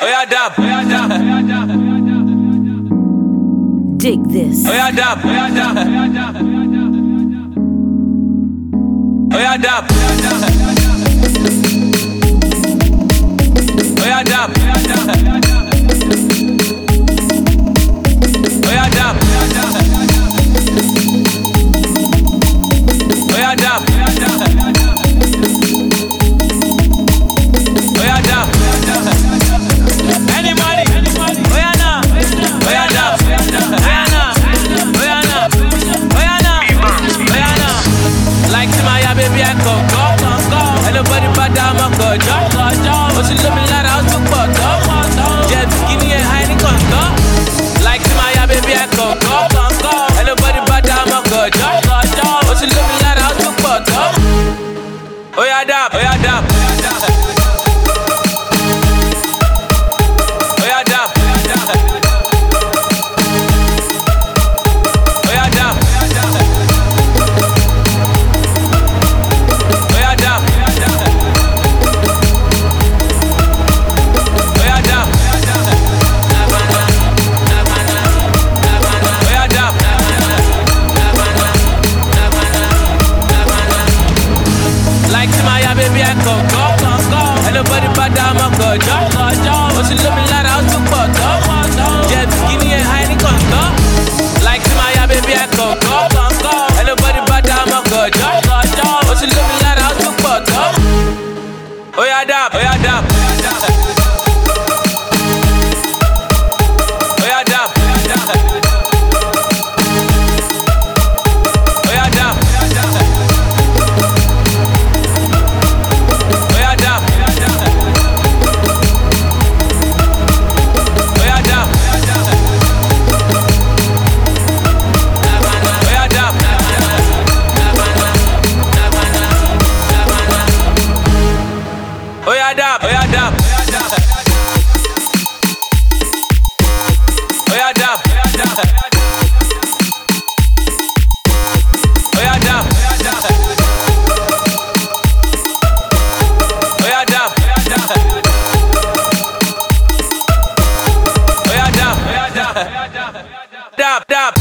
Dab. Dab. Dig this. Dab. Dab. Dab. Dab. Dab. Dab. Dab. Baby, I go go go. Anybody but I'm a go jo go jo. But you love me like I was put go. Jet skinny and high go go. Like to my baby, I go go go go. Anybody but I'm a go jo go jo. But you love me like I was put oh, go. Oh yeah, dab. Oh yeah, dab. Like to my baby, I go go go go. Anybody but I'm a go jo go jo. Dab. Dab.